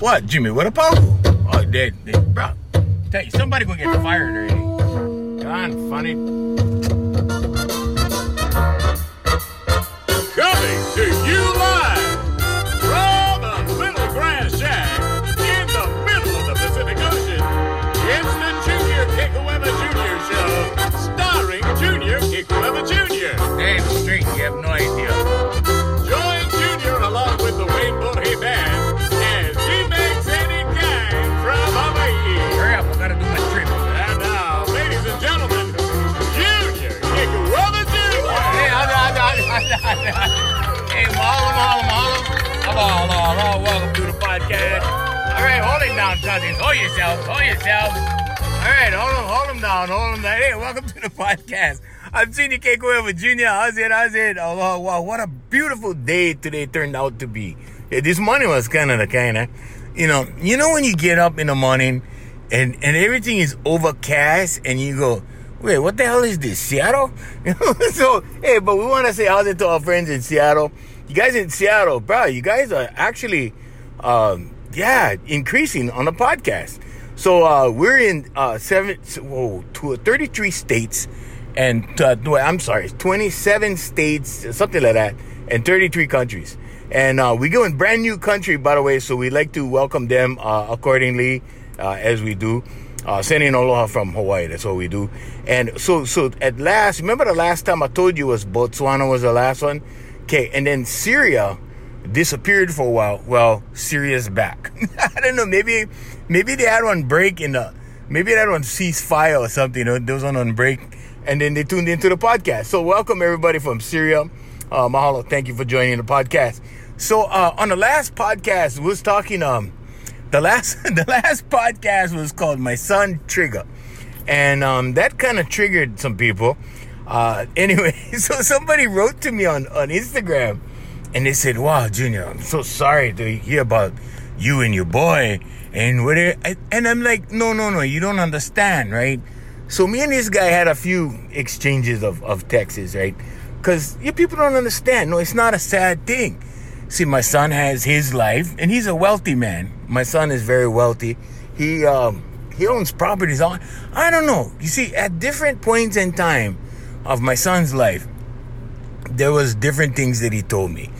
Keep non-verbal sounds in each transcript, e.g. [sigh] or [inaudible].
What, Jimmy? What a pogo? Oh, they, they, bro. Tell you, somebody gonna get fired already. God, funny. Coming to you live from the Little Grass Shack in the middle of the Pacific Ocean. It's the Junior Kekuewa Jr. Show, starring Junior Kekuewa Jr. Damn straight, you have no idea. [laughs] hold on, hold on, hold on. Hey, hello, hello. Welcome to the podcast. All right, hold it down, cousins. Hold yourself, hold yourself. All right, hold him, hold him down, hold him down. Hey, welcome to the podcast. I'm Senior Kekuewa Jr. How's it, how's it? Oh, wow, what a beautiful day today turned out to be. Yeah, this morning was kind of the kind of, you know, you know when you get up in the morning and, and everything is overcast and you go, Wait, what the hell is this? Seattle? [laughs] so, hey, but we want to say it to our friends in Seattle. You guys in Seattle, bro, you guys are actually, um, yeah, increasing on the podcast. So, uh, we're in, uh, seven, whoa, to 33 states and, uh, I'm sorry, 27 states, something like that, and 33 countries. And, uh, we go in brand new country, by the way, so we like to welcome them, uh, accordingly, uh, as we do uh, sending aloha from Hawaii. That's what we do. And so, so at last, remember the last time I told you was Botswana was the last one? Okay, and then Syria disappeared for a while. Well, Syria's back. [laughs] I don't know. Maybe, maybe they had one break in the, maybe they had one ceasefire or something. You know, there was one on break, and then they tuned into the podcast. So, welcome everybody from Syria. Uh, mahalo. Thank you for joining the podcast. So, uh, on the last podcast, we was talking um the last [laughs] the last podcast was called My Son Trigger, and um, that kind of triggered some people. Uh, [laughs] anyway, so somebody wrote to me on on Instagram, and they said, "Wow, Junior, I'm so sorry to hear about you and your boy." And what? And I'm like, "No, no, no, you don't understand, right?" So me and this guy had a few exchanges of of texts, right? Because you people don't understand. No, it's not a sad thing. See, my son has his life, and he's a wealthy man. My son is very wealthy. He um, he owns properties on. I don't know. You see, at different points in time of my son's life, there was different things that he told me,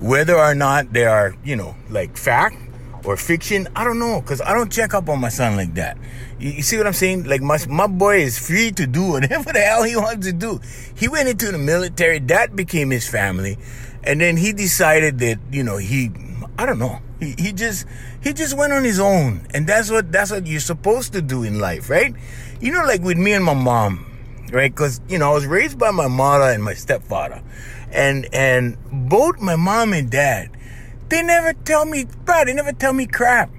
whether or not they are, you know, like fact or fiction. I don't know, cause I don't check up on my son like that. You, you see what I'm saying? Like my my boy is free to do [laughs] whatever the hell he wants to do. He went into the military. That became his family and then he decided that you know he i don't know. He, he just he just went on his own. And that's what that's what you're supposed to do in life right? You know like with me and my mom right? Because you know i was raised by my mother and my stepfather. And and both my mom and dad they never tell me bro they never tell me crap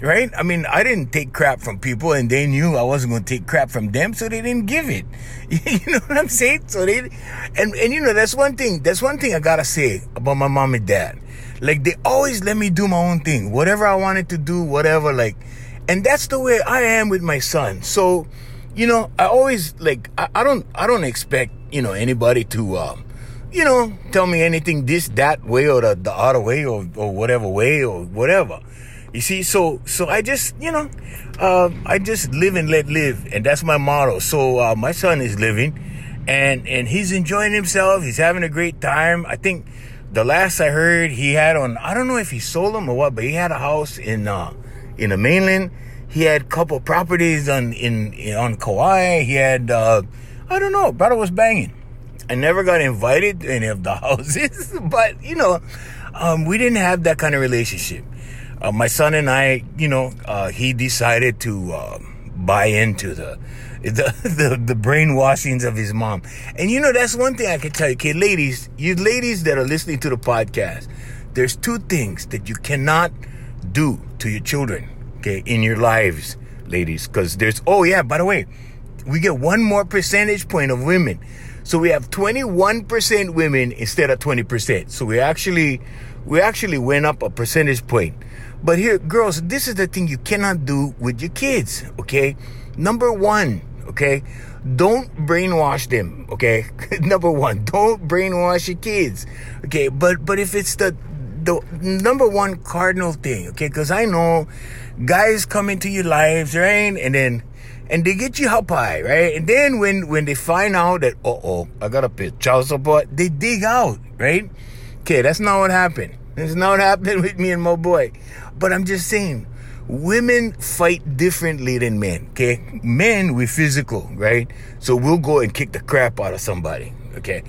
right? I mean, I didn't take crap from people, and they knew I wasn't going to take crap from them, so they didn't give it. [laughs] You know what I'm saying? So they, and and you know that's one thing. That's one thing I gotta say about my mom and dad. Like they always let me do my own thing, whatever I wanted to do, whatever. Like, and that's the way I am with my son. So, you know, I always like I, I don't I don't expect you know anybody to. Um, you know, tell me anything this, that way, or the, the other way, or, or whatever way, or whatever. You see, so so I just you know, uh, I just live and let live, and that's my motto. So uh, my son is living, and and he's enjoying himself. He's having a great time. I think the last I heard, he had on I don't know if he sold them or what, but he had a house in uh, in the mainland. He had couple properties on in, in on Kauai. He had uh, I don't know, brother was banging. I never got invited to any of the [laughs] houses, but you know, um, we didn't have that kind of relationship uh, my son and I, you know, uh, he decided to uh, buy into the, [laughs] the the the brainwashings of his mom. And you know, that's one thing I can tell you, okay, ladies, you ladies that are listening to the podcast, there's two things that you cannot do to your children, okay, in your lives, ladies, because there's. Oh yeah, by the way, we get one more percentage point of women. So we have 21% women instead of 20%. So we actually we actually went up a percentage point. But here, girls, this is the thing you cannot do with your kids, okay? Number one, okay? Don't brainwash them, okay? [laughs] Number one, don't brainwash your kids, okay? But but if it's the the number one cardinal thing, okay? Because I know guys come into your lives, right? And then and they get you up high, right? And then when when they find out that uh oh, I gotta pay child support, they dig out, right? Okay, that's not what happened. That's not what [laughs] happened with me and my boy. But I'm just saying, women fight differently than men. Okay, men we physical, right? So we'll go and kick the crap out of somebody. Okay,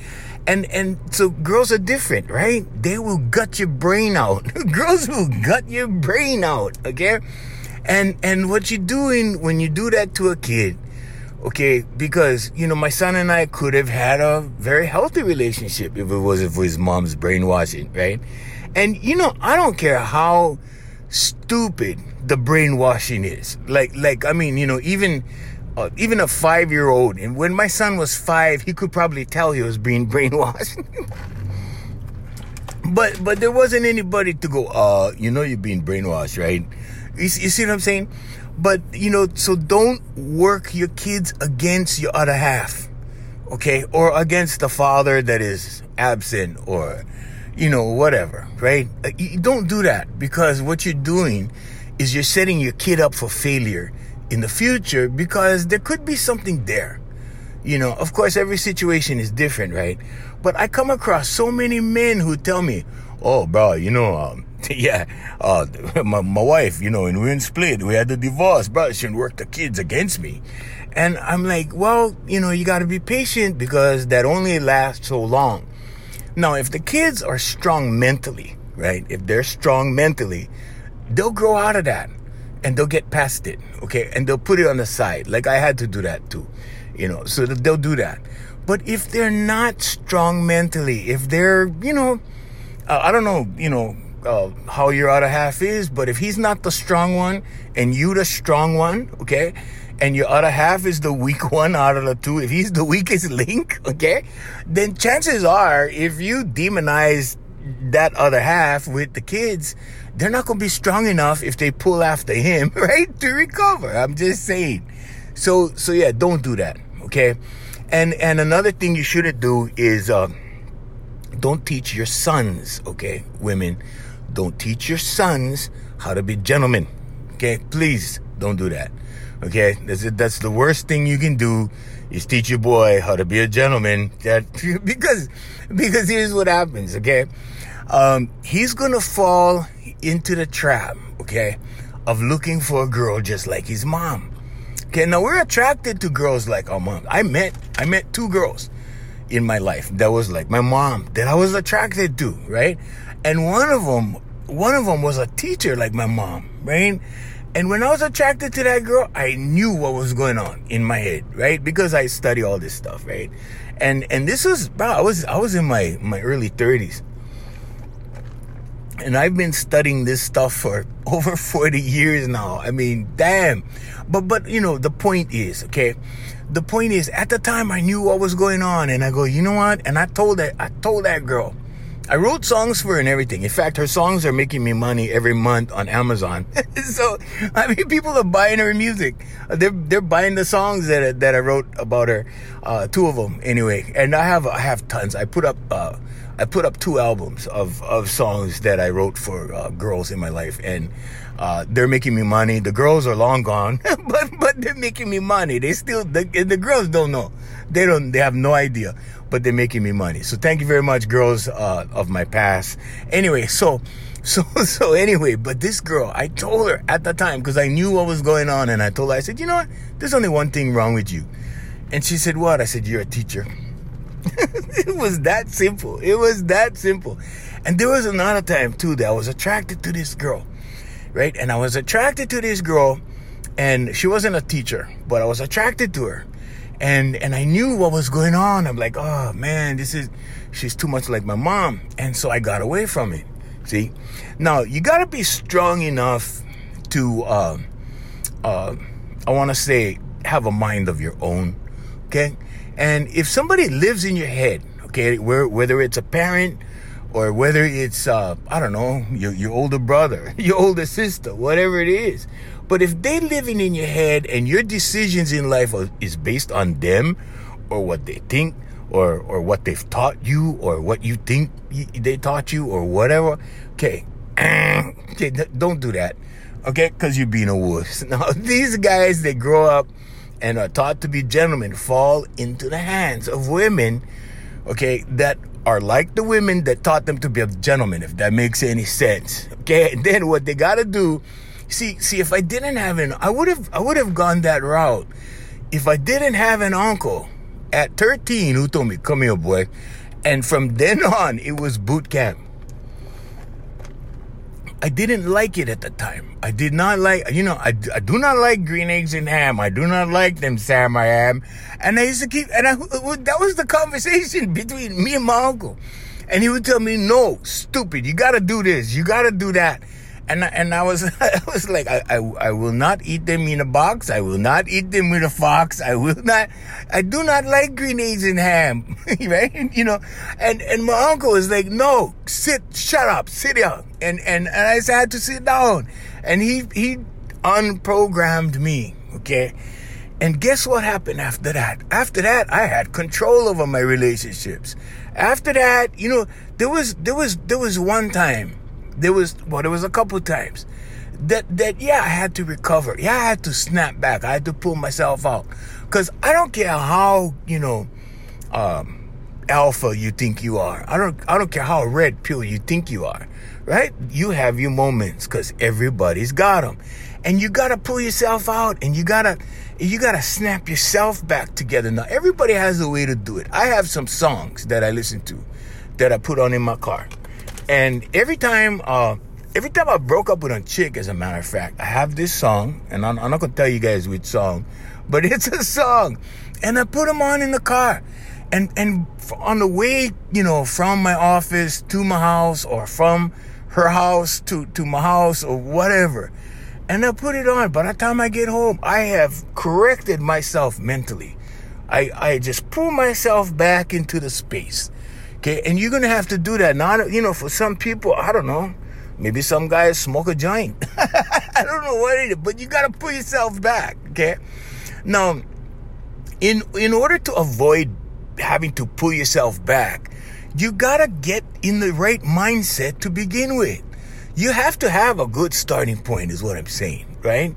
and and so girls are different, right? They will gut your brain out. [laughs] girls will gut your brain out. Okay and and what you're doing when you do that to a kid, okay, because you know my son and I could have had a very healthy relationship if it wasn't for his mom's brainwashing, right? And you know, I don't care how stupid the brainwashing is. Like like I mean, you know, even uh, even a five year old, and when my son was five, he could probably tell he was being [laughs] brainwashed. but but there wasn't anybody to go, uh, you know, you're being brainwashed, right? You, you see what I'm saying? But, you know, so don't work your kids against your other half, okay? Or against the father that is absent or, you know, whatever, right? Uh, you don't do that because what you're doing is you're setting your kid up for failure in the future because there could be something there. You know, of course, every situation is different, right? But I come across so many men who tell me, oh, bro, you know, um, [laughs] yeah, uh, [laughs] my, my wife, you know, and we're in split. We had the divorce, but she worked the kids against me. And I'm like, well, you know, you got to be patient because that only lasts so long. Now, if the kids are strong mentally, right? If they're strong mentally, they'll grow out of that and they'll get past it, okay? And they'll put it on the side. Like I had to do that too, you know, so they'll do that. But if they're not strong mentally, if they're, you know, uh, I don't know, you know, uh, how your other half is, but if he's not the strong one and you the strong one, okay, and your other half is the weak [laughs] one out of the two, if he's the weakest [laughs] link, okay, then chances are if you demonize that other half with the kids, they're not going to be strong enough if they pull after [laughs] him, right, to recover. I'm just saying. So, so yeah, don't do that, okay? And and another thing you shouldn't do is uh, don't teach your sons, okay, women, don't teach your sons how to be gentlemen. Okay, please don't do that. Okay, that's that's the worst thing you can do is teach your boy how to be a gentleman. That [laughs] because because here's what happens. Okay, um, he's gonna fall into the trap. Okay, of looking for a girl just like his mom. Okay, now we're attracted to girls like our mom. I met I met two girls in my life that was like my mom that I was attracted to, right? And one of them, one of them was a teacher like my mom, right? And when I was attracted to that girl, I knew what was going on in my head, right? Because I study all this stuff, right? And and this was, bro, I was I was in my my early 30s. And I've been studying this stuff for [laughs] over 40 years now. I mean, damn. But but you know, the point is, okay? The point is at the time I knew what was going on and I go, "You know what?" And I told that I told that girl, I wrote songs for her and everything. In fact, her songs are making me money every month on Amazon. [laughs] so, I mean, people are buying her music. They're they're buying the songs that that I wrote about her. Uh, two of them, anyway. And I have I have tons. I put up uh, I put up two albums of of songs that I wrote for uh, girls in my life, and uh, they're making me money. The girls are long gone, [laughs] but but they're making me money. They still the, the girls don't know. They don't. They have no idea but they're making me money. So thank you very much, girls uh, of my past. Anyway, so [laughs] so so anyway, but this girl, I told her at the time because I knew what was going on, and I told her, I said, you know what? There's only one thing wrong with you. And she said, what? I said, you're a teacher. [laughs] it was that simple. It was that simple. And there was another time too that I was attracted to this girl, right? And I was attracted to this girl, and she wasn't a teacher, but I was attracted to her and and I knew what was going on. I'm like, oh man, this is she's too much like my mom, and so I got away from it. See, now you got to be strong enough to, uh, uh, I want to say, have a mind of your own. Okay, and if somebody lives in your head, okay, where, whether it's a parent or whether it's uh, I don't know your your older brother, [laughs] your older sister, whatever it is, but if they're living in your head and your decisions in life are, is based on them or what they think or or what they've taught you or what you think they taught you or whatever. Okay, [clears throat] okay don't do that. Okay, because you're being a wuss. [laughs] Now these guys they grow up and are taught to be gentlemen fall into the hands of women. Okay, that are like the women that taught them to be a gentleman. If that makes any sense. Okay, [laughs] and then what they got to do. See, see, if I didn't have an, I would have, I would have gone that route. If I didn't have an uncle at 13 who told me, come here, boy. And from then [laughs] on, it was boot camp. I didn't like it at the time. I did not like, you know, I, I do not like green eggs and ham. I do not like them Sam I am. And I used to keep, and I, that was the conversation [laughs] between me and my uncle. And he would tell me, no, stupid, you gotta do this, you gotta do that and I, and I was [laughs] I was like I, I, I will not eat them in a box. I will not eat them with a fox. I will not. I do not like green eggs and ham, [laughs] right? You know, and and my uncle was like, no, sit, shut up, sit down, and and and I had to sit down, and he he unprogrammed me, okay. And guess what happened after that? After that, I had control over my relationships. After that, you know, there was there was there was one time there was well, there was a couple times that that yeah, I had to recover. Yeah, I had to snap back. I had to pull myself out because I don't care how you know um, alpha you think you are. I don't I don't care how red pill you think you are. Right? You have your moments because everybody's got them, and you gotta pull yourself out, and you gotta you gotta snap yourself back together. Now everybody has a way to do it. I have some songs that I listen to that I put on in my car. And every time, uh, every time I broke up with a chick, as a matter of fact, I have this song, and I'm, I'm not gonna tell you guys which song, but [laughs] it's a song, and I put them on in the car, and and on the way, you know, from my office to my house, or from her house to to my house, or whatever, and I put it on. By the time I get home, I have corrected myself mentally. I I just pull myself back into the space Okay, and you're gonna have to do that. Not, you know, for some people, I don't know. Maybe some guys smoke a joint. [laughs] I don't know what it is, but you gotta put yourself back. Okay. Now, in in order to avoid having to pull yourself back, you gotta get in the right mindset to begin with. You have to have a good starting point, is what I'm saying, right?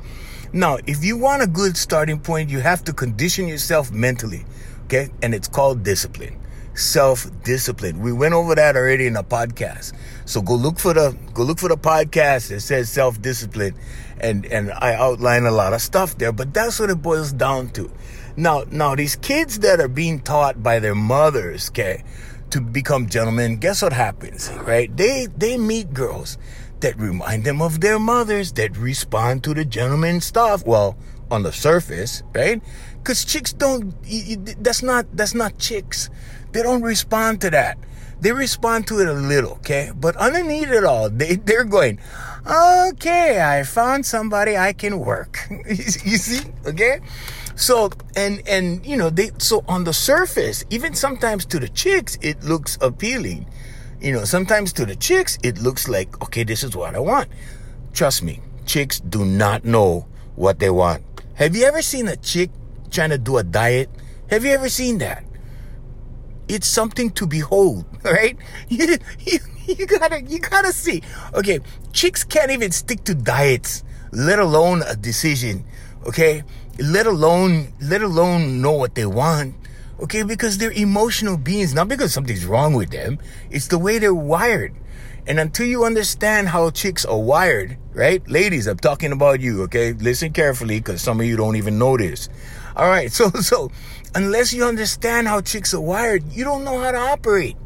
Now, if you want a good starting point, you have to condition yourself mentally, okay? And it's called discipline self discipline. We went over that already in a podcast. So go look for the go look for the podcast that says self discipline, and and I outline a lot of stuff there. But that's what it boils down to. Now now these kids that are being taught by their mothers, okay, to become gentlemen. Guess what happens, right? They they meet girls that remind them of their mothers that respond to the gentleman stuff. Well, on the surface, right? Because chicks don't. That's not that's not chicks. They don't respond to that. They respond to it a little, okay? But underneath it all, they, they're going, okay, I found somebody I can work. [laughs] you see? Okay? So, and, and, you know, they, so on the surface, even sometimes to the chicks, it looks appealing. You know, sometimes to the chicks, it looks like, okay, this is what I want. Trust me, chicks do not know what they want. Have you ever seen a chick trying to do a diet? Have you ever seen that? it's something to behold, [laughs] right? You, you, you gotta, you gotta see. Okay, chicks can't even stick to diets, let alone a decision. Okay, let alone, let alone know what they want. Okay, because they're emotional beings, not because something's wrong with them. It's the way they're wired. And until you understand how chicks are wired, right? Ladies, I'm talking about you, okay? Listen carefully because some of you don't even know this. All right, [laughs] so so unless you understand how chicks are wired, you don't know how to operate.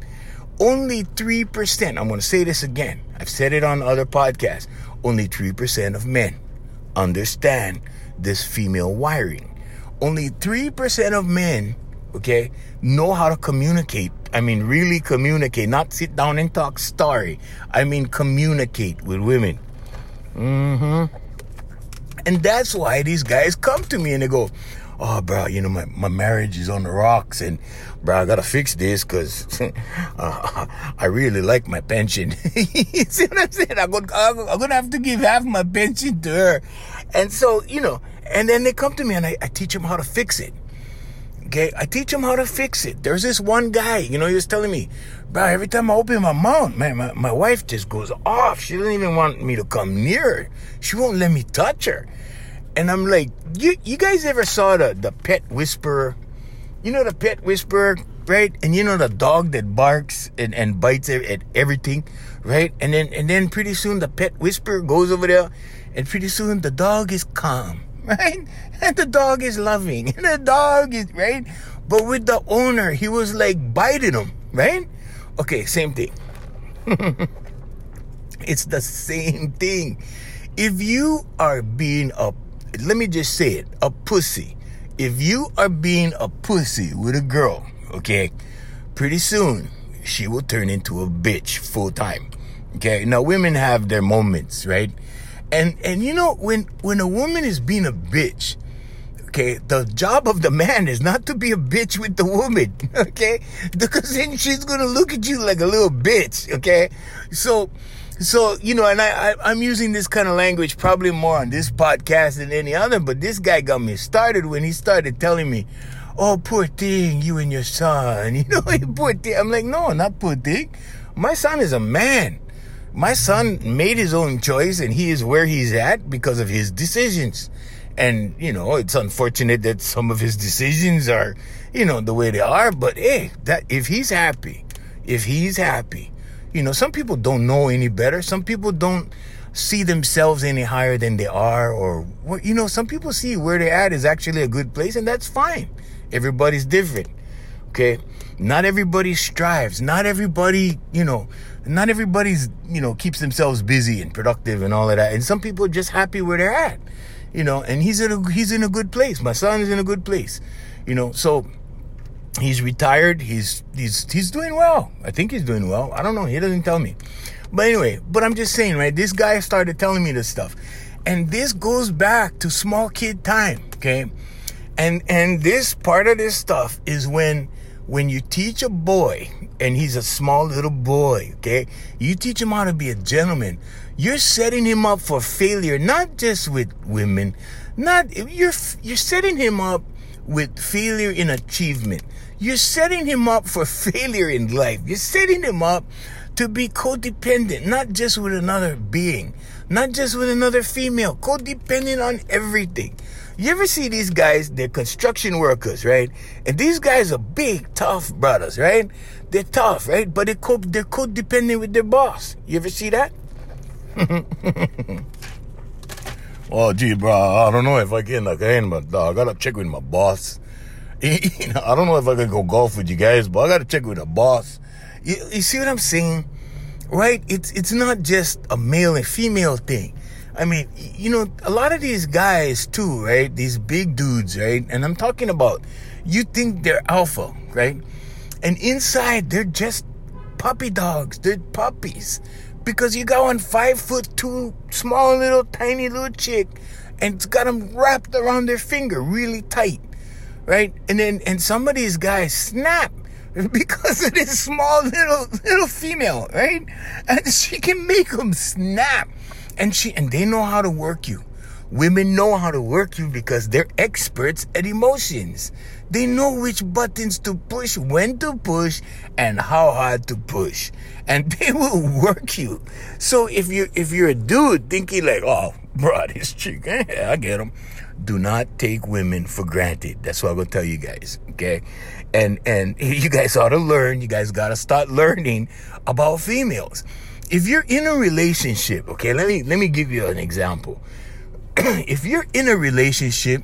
Only 3%, I'm going to say this again. I've said it on other podcasts. Only 3% of men understand this female wiring. Only 3% of men, okay, know how to communicate. I mean, really communicate, not sit down and talk story. I mean, communicate with women. Mm-hmm. And that's why these guys come to me and they go, oh, bro, you know, my, my marriage is on the rocks and, bro, I gotta fix this because [laughs] uh, [laughs] I really like my pension. [laughs] you see what I'm saying? I'm gonna, I'm gonna have to give half my pension to her. And so, you know, and then they come to me and I, I teach them how to fix it. Okay, I teach him how to fix it. There's this one guy, you know, he was telling me, bro, every time I open my mouth, man, my, my wife just goes off. She doesn't even want me to come near her. She won't let me touch her. And I'm like, you you guys ever saw the, the pet whisperer? You know the pet whisperer, right? And you know the dog that barks and, and bites at everything, right? And then and then pretty soon the pet whisperer goes over there and pretty soon the dog is calm [laughs] right? And the dog is loving, and [laughs] the dog is, right? But with the owner, he was like biting him, right? Okay, same thing. [laughs] it's the same thing. If you are being a, let me just say it, a pussy. If you are being a pussy with a girl, okay, pretty soon she will turn into a bitch full time. Okay, now women have their moments, right? And and you know when when a woman is being a bitch, okay, the job of the man is not to be a bitch with the woman, [laughs] okay? Because then she's gonna look at you like a little bitch, okay? So so you know, and I, I am using this kind of language probably more on this podcast than any other, but this guy got me started when he started telling me, "Oh, poor thing, you and your son," [laughs] you know, [laughs] poor thing. I'm like, no, not poor thing. My son is a man my son made his own choice and he is where he's at because of his decisions. And, you know, it's unfortunate that some of his decisions are, you know, the way they are, but hey, that if he's happy, if he's happy, you know, some people don't know any better. Some people don't see themselves any higher than they are or you know, some people see where they're at is actually a good place and that's fine. Everybody's different. Okay? Not everybody strives. Not everybody, you know, not everybody's, you know, keeps themselves busy and productive and all of that. And some people are just happy where they're at, you know, and he's in a, he's in a good place. My son is in a good place, you know, so he's retired. He's, he's, he's doing well. I think he's doing well. I don't know. He doesn't tell me. But anyway, but I'm just saying, right? This guy started telling me this stuff. And this goes back to small kid time, okay? And, and this part of this stuff is when, when you teach a boy and he's a small little boy, okay? You teach him how to be a gentleman. You're setting him up for failure, not just with women, not you're you're setting him up with failure in achievement. You're setting him up for [laughs] failure in life. You're setting him up to be codependent, not just with another being, not just with another female, codependent on everything. You ever see these guys? They're construction workers, right? And these guys are big, tough brothers, right? They're tough, right? But they're co- they're codependent with their boss. You ever see that? [laughs] oh, gee, bro, I don't know if I can. Like, I, but, uh, I gotta check with my boss. [laughs] you know, I don't know if I can go golf with you guys, but I gotta check with the boss. You, you see what I'm saying? Right? It's it's not just a male and female thing. I mean, you know, a lot of these guys too, right? These big dudes, right? And I'm talking about, you think they're alpha, right? And inside, they're just puppy dogs. They're puppies. Because you got one five foot two, small little tiny little chick, and it's got them wrapped around their finger really tight, right? And then, and some of these guys snap [laughs] because of this small little little female, right? And she can make them snap and she and they know how to work you. Women know how to work you because they're experts at emotions. They know which buttons to push, when to push, and how hard to push. And [laughs] they will work you. So if you if you're a dude thinking like, oh, bro, [laughs] this chick, eh, I get them. Do not take women for granted. That's what I'm gonna tell you guys. Okay, and and [laughs] you guys ought to learn. You guys gotta start learning about females if you're in a relationship, okay, let me let me give you an example. [clears throat] if you're in a relationship,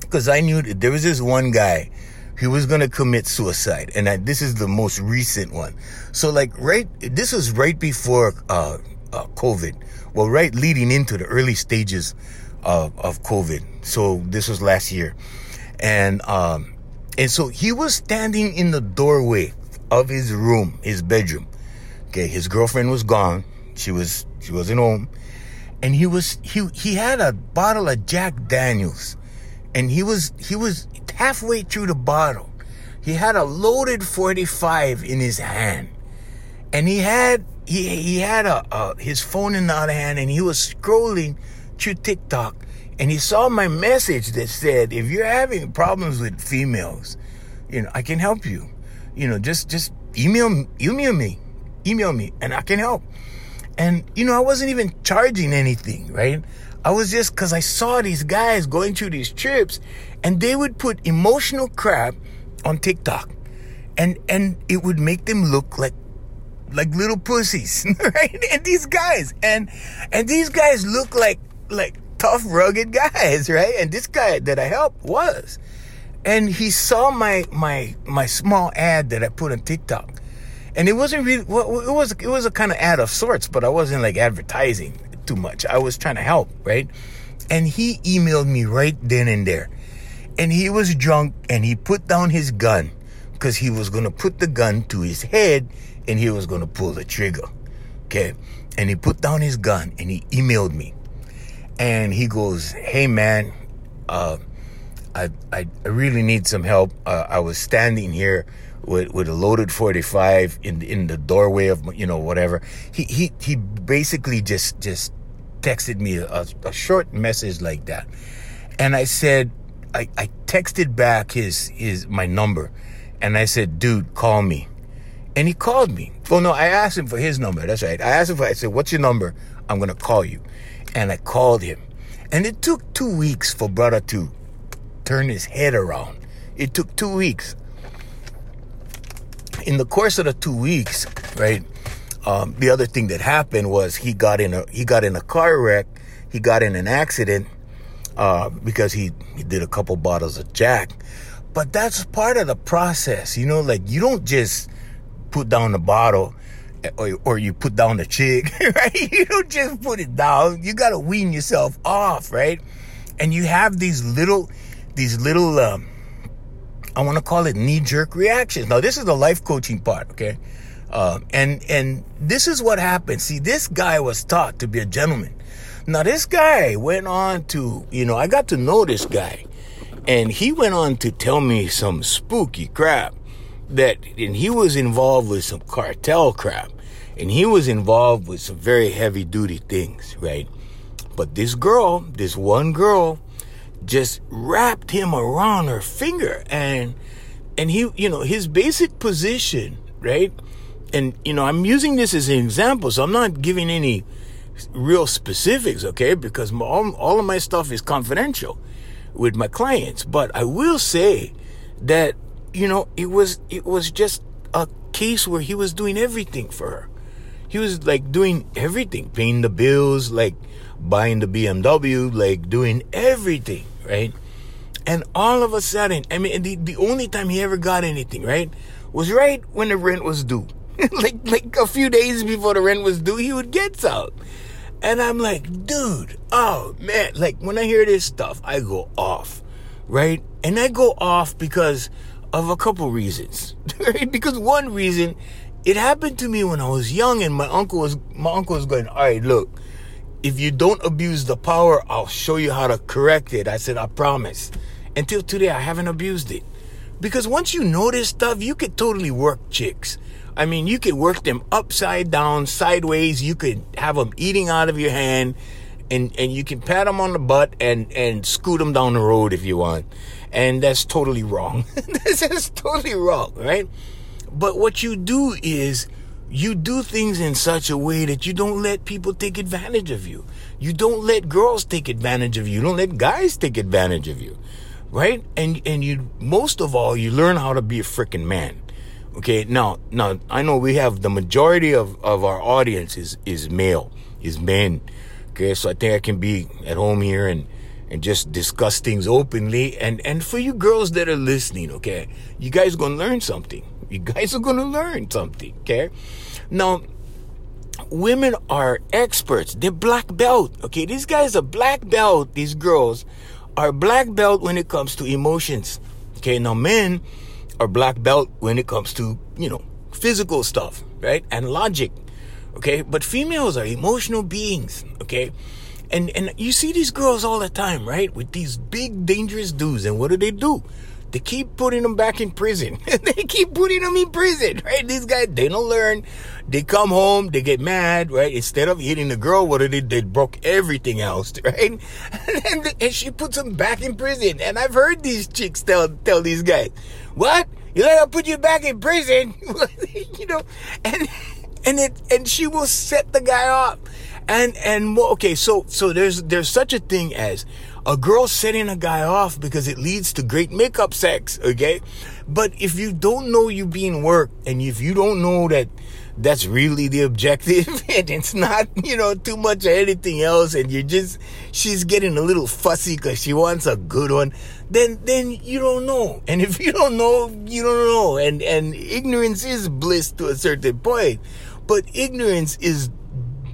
because I knew that there was this one guy, he was gonna commit suicide, and I, this is the most recent one. So like right, this was right before uh, uh, COVID. Well, right leading into the early stages of, of COVID. So this was last year, and um, and so he was standing in the doorway of his room, his bedroom Okay, his girlfriend was gone. She was she wasn't home. And he was he he had a bottle of Jack Daniels. And he was he was halfway through the bottle. He had a loaded 45 in his hand. And he had he he had a, a his phone in the other hand and he was scrolling through TikTok and he saw my message that said, if you're having problems with females, you know, I can help you. You know, just just email email me, email me, and I can help. And you know, I wasn't even charging anything, right? I was just because I saw these guys going through these trips, and they would put emotional crap on TikTok, and and it would make them look like like little pussies, [laughs] right? And these guys, and and these guys look like like tough, rugged [laughs] guys, right? And this guy that I helped was, and he saw my my my small ad that I put on TikTok, and it wasn't really well, it was it was a kind of ad of sorts, but I wasn't like advertising too much. I was trying to help, right? And he emailed me right then and there, and he was drunk, and he put down his gun because he was gonna put the gun to his head, and he was gonna pull the trigger, okay? And he put down his gun, and he emailed me and he goes, "Hey man, uh, I, I I really need some help. Uh, I was standing here with with a loaded 45 in in the doorway of you know whatever. He he he basically just just texted me a, a short message like that, and I said I I texted back his his my number, and I said, dude, call me. And he called me. Well, no, I asked him for his number. That's right. I asked him for. I said, "What's your number? I'm gonna call you." and I called him. And it took two weeks for brother to turn his head around. It took two weeks. In the course of the two weeks, right? Um, the other thing that happened was he got in a he got in a car wreck. He got in an accident uh, because he, he did a couple bottles of Jack. But that's part of the process, you know. Like you don't just put down the bottle or, or you put down the chick, [laughs] right? You don't just put it down. You got to wean yourself off, right? And you have these little, these little, um, I want to call it knee jerk reactions. Now, this is the life coaching part, okay? Um, and, and this is what happened. See, this guy was taught to be a gentleman. Now, this guy went on to, you know, I got to know this guy and he went on to tell me some spooky crap that, and he was involved with some cartel crap, and he was involved with some very heavy duty things, right? But this girl, this one girl, just wrapped him around her finger, and and he, you know, his basic position, right? And you know, I'm using this as an example, so I'm not giving any real specifics, okay? Because all, all of my stuff is confidential with my clients. But I will say that you know, it was it was just a case where he was doing everything for her. He was like doing everything, paying the bills, like buying the BMW, like doing everything, right? And all of a sudden, I mean, the, the only time he ever got anything, right, was right when the rent was due. [laughs] like like a few days before the rent was due, he would get some. And I'm like, dude, oh man, like when I hear this stuff, I go off, right? And I go off because of a couple reasons. [laughs] because one reason, it happened to me when I was young and my uncle was my uncle was going, all right, look, if you don't abuse the power, I'll show you how to correct it. I said, I promise. Until today, I haven't abused it. Because once you know this stuff, you could totally work chicks. I mean, you could work them upside down, sideways. You could have them eating out of your hand, and and you can pat them on the butt and and scoot them down the road if you want and that's totally wrong. [laughs] this is totally wrong, right? But what you do is you do things in such a way that you don't let people take advantage of you. You don't let girls take advantage of you. You don't let guys take advantage of you. Right? And and you most of all you learn how to be a freaking man. Okay, now now I know we have the majority of, of our audience is is male, is men. Okay, so I think I can be at home here and and just discuss things openly. And, and for you girls that are listening, okay, you guys to learn something. You guys are going to learn something, okay? Now, women are experts. They're black belt, okay? These guys are black belt. These girls are black belt when it comes to emotions, okay? Now, men are black belt when it comes to, you know, physical stuff, right? And logic, okay? But females are emotional beings, okay? And and you see these girls all the time, right? With these big dangerous dudes, and what do they do? They keep putting them back in prison. [laughs] they keep putting them in prison, right? These guys, they don't learn. They come home, they get mad, right? Instead of hitting the girl, what did they? They broke everything else, [laughs] right? And, and she puts them back in prison. And I've heard these chicks tell tell these guys, "What? You let her put you back in prison?" [laughs] you know, and and it and she will set the guy up. And and okay, so so there's there's such a thing as a girl setting a guy off because it leads to great makeup sex, okay? But if you don't know you being worked and if you don't know that that's really the objective [laughs] and it's not, you know, too much of anything else and you're just, she's getting a little fussy because she wants a good one, then, then you don't know. And if you don't know, you don't know. And, and ignorance is bliss to a certain point, but ignorance is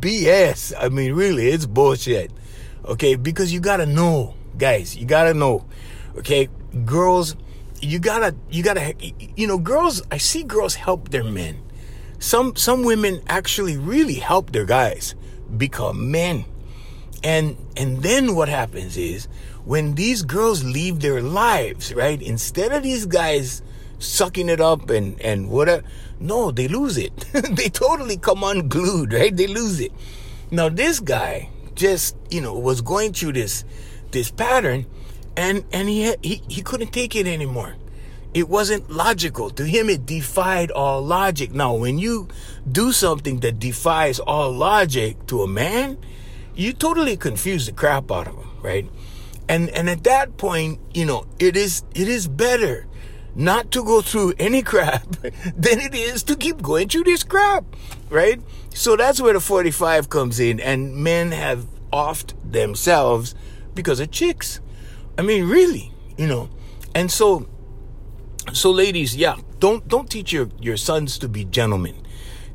BS. I mean, really, it's bullshit. Okay, because you gotta know, guys, you gotta know. Okay, girls, you gotta, you gotta, you know, girls. I see girls help their men. Some some women actually really help their guys become men. And and then what happens is when these girls leave their lives, right? Instead of these guys sucking it up and and whatever, no, they lose it. [laughs] they totally come unglued, right? They lose it. Now this guy, just you know was going through this this pattern and and he had, he he couldn't take it anymore. It wasn't logical. To him it defied all logic. Now when you do something that defies all logic to a man you totally confuse the crap out of him right? And and at that point you know it is it is better not to go through any crap [laughs] than it is to keep going through this crap, right? So that's where the 45 comes in, and men have offed themselves because of chicks. I mean, really, you know. And so, so ladies, yeah, don't don't teach your your sons to be gentlemen.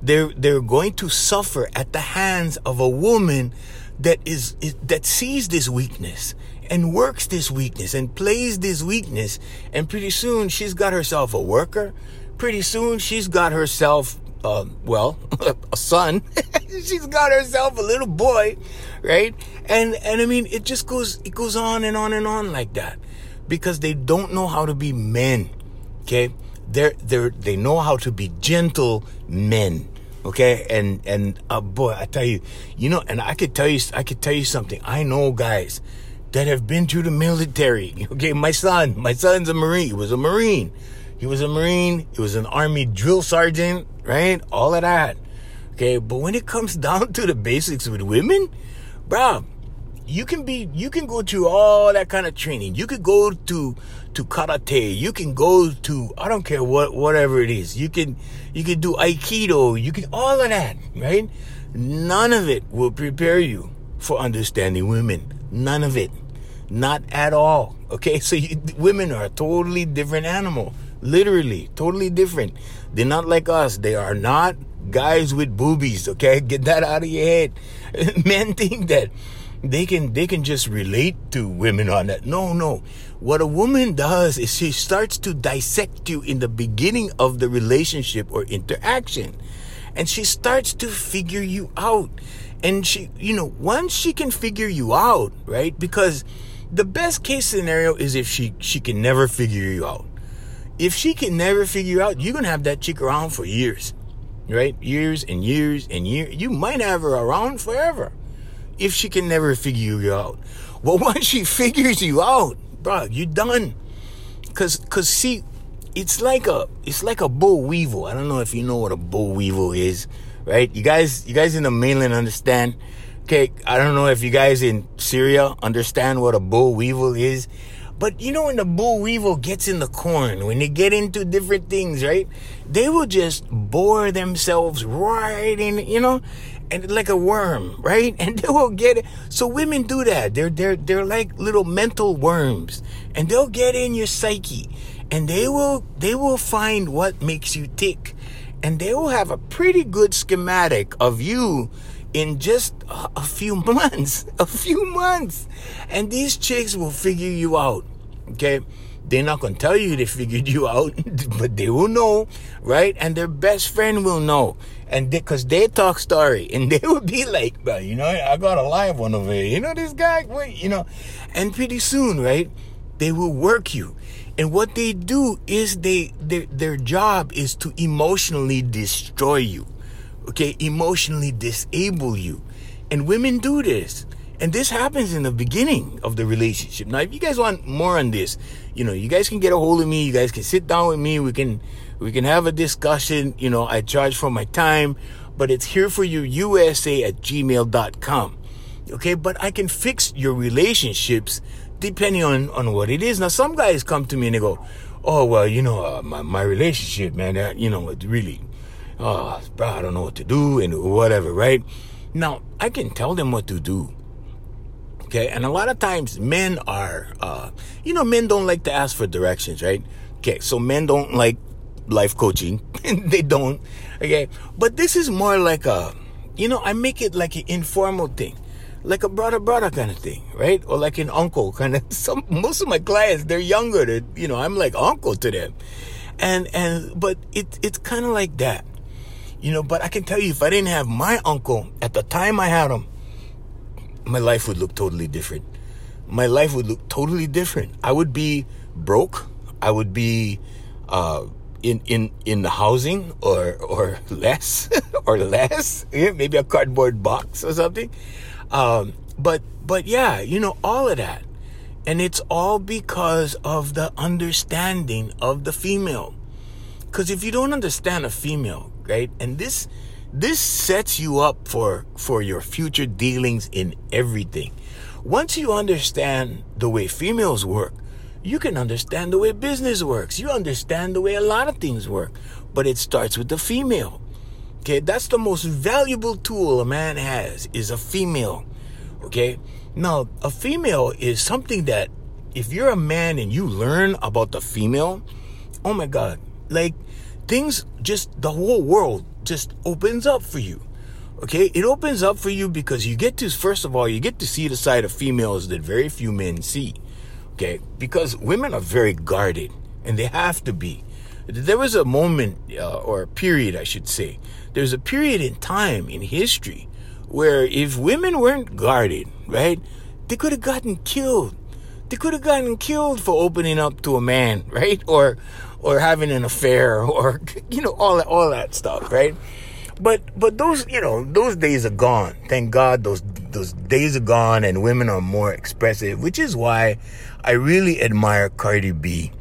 They're they're going to suffer at the hands of a woman that is, is that sees this weakness and works this weakness and plays this weakness. And pretty soon she's got herself a worker. Pretty soon she's got herself, uh, well, [laughs] a son. [laughs] she's got herself a little boy, right? And, and I mean, it just goes, it goes on and on and on like that because they don't know how to be men. Okay. They're, they're, they know how to be gentle men. Okay. And, and, uh, boy, I tell you, you know, and I could tell you, I could tell you something. I know guys that have been through the military. [laughs] Okay, my son, my son's a Marine. He was a Marine. He was a Marine. He was an Army drill sergeant, right? All of that. Okay, but when it comes [laughs] down to the basics with women, bro, you can be, you can go through all that kind of training. You could go to, to karate. You can go to, I don't care what, whatever it is. You can, you can do aikido. You can, all of that, right? None of it will prepare you for understanding women. None of it. Not at all. Okay, [laughs] so you, women are a totally different animal. Literally, totally different. They're not like us. They are not guys with boobies. Okay, [laughs] get that out of your head. [laughs] Men think that they can they can just relate to women on that. No, no. What a woman does is she starts to dissect you in the beginning of the relationship or interaction. And she starts to figure you out and she you know once she can figure you out right? Because the best case scenario is if she she can never figure you out. If she can never figure you out you're gonna have that chick around for years right? Years and years and years you might have her around forever if she can never figure you out. Well [laughs] once she figures you out bro you're done. Because because see it's like a it's like a boll weevil. I don't know if you know what a boll weevil is right? You guys, you guys in the mainland understand. Okay, I don't know if you guys in Syria understand what a boll weevil is, but you know when the boll weevil gets in the corn, when they get into different things, right? They will just bore themselves right in, you know, and like a worm, [laughs] right? And they will get it. So women do that. They're they're they're like little mental worms, and they'll get in your psyche, and they will they will find what makes you tick and they will have a pretty good schematic of you in just a, few [laughs] months. A few months. And these chicks will figure you out. Okay? They're not going to tell you they figured you out, [laughs] but they will know, right? And their best friend will know. And because they, they, talk story [laughs] and they will be like, you know, I got a live one over here. You know, this guy, wait, you know. And pretty soon, right? They will work you. And what they do is they their their job is to emotionally destroy you. Okay? Emotionally disable you. And women do this. And this happens in the beginning of the relationship. Now, if you guys want more on this, you know, you guys can get a hold of me. You guys can sit down with me. We can, we can have a discussion. You know, I charge for my time, but it's here for you, USA at gmail.com. Okay. But I can fix your relationships depending on, on what it is. Now, some guys come to me and they go, Oh, well, you know, uh, my, my relationship, man, that, you know, it's really, oh, bro, I don't know what to do and whatever, right? Now, I can tell them what to do Okay. And a lot of times men are, uh, you know, men don't like to ask for directions, right? Okay. So men don't like life coaching. [laughs] they don't. Okay. But this is more like a, you know, I make it like an informal thing. Like a brother brother kind of thing, right? Or like an uncle kind of [laughs] some most of my clients, they're younger, you know, I'm like uncle to them. And and but it it's kind of like that. You know, but I can tell you if I didn't have my uncle at the time I had him, my life would look totally different. My life would look totally different. I would be broke. I would be uh, in in in the housing or or [laughs] less [laughs] or less. Yeah, maybe a cardboard box or something. Um, but but yeah, you know all of that, and it's all because of the understanding of the female. Because if you don't understand a female, right, and this this sets you up for, for your future dealings in everything. Once you understand the way females work, you can understand the way business works. You understand the way a lot of things work. But it starts with the female. Okay, that's the most valuable tool a man has is a female. Okay? Now, a female is something that if you're a man and you learn about the female, oh my god, like things just the whole world just opens up for you. Okay, it opens up for you because you get to, first of all, you get to see the side of females that very few men see. Okay, because women are very guarded and they have to be. There was a moment, uh, or a period, I should say, there's a period in time in history where if women weren't guarded, right, they could have gotten killed. They could have gotten killed for opening up to a man, [laughs] right? Or or having an affair [laughs] or you know all that all that stuff, right? But but those you know those days are gone. Thank God those those days are gone and women are more expressive, which is why I really admire Cardi B.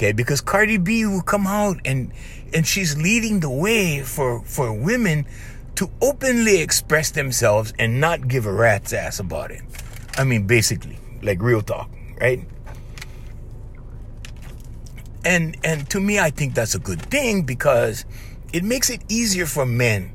Okay, because Cardi B will come out and and she's leading the way for for women to openly express themselves and not give a rat's ass about it. I mean, basically, like real talk, right? and and to me i think that's a good thing because it makes it easier for men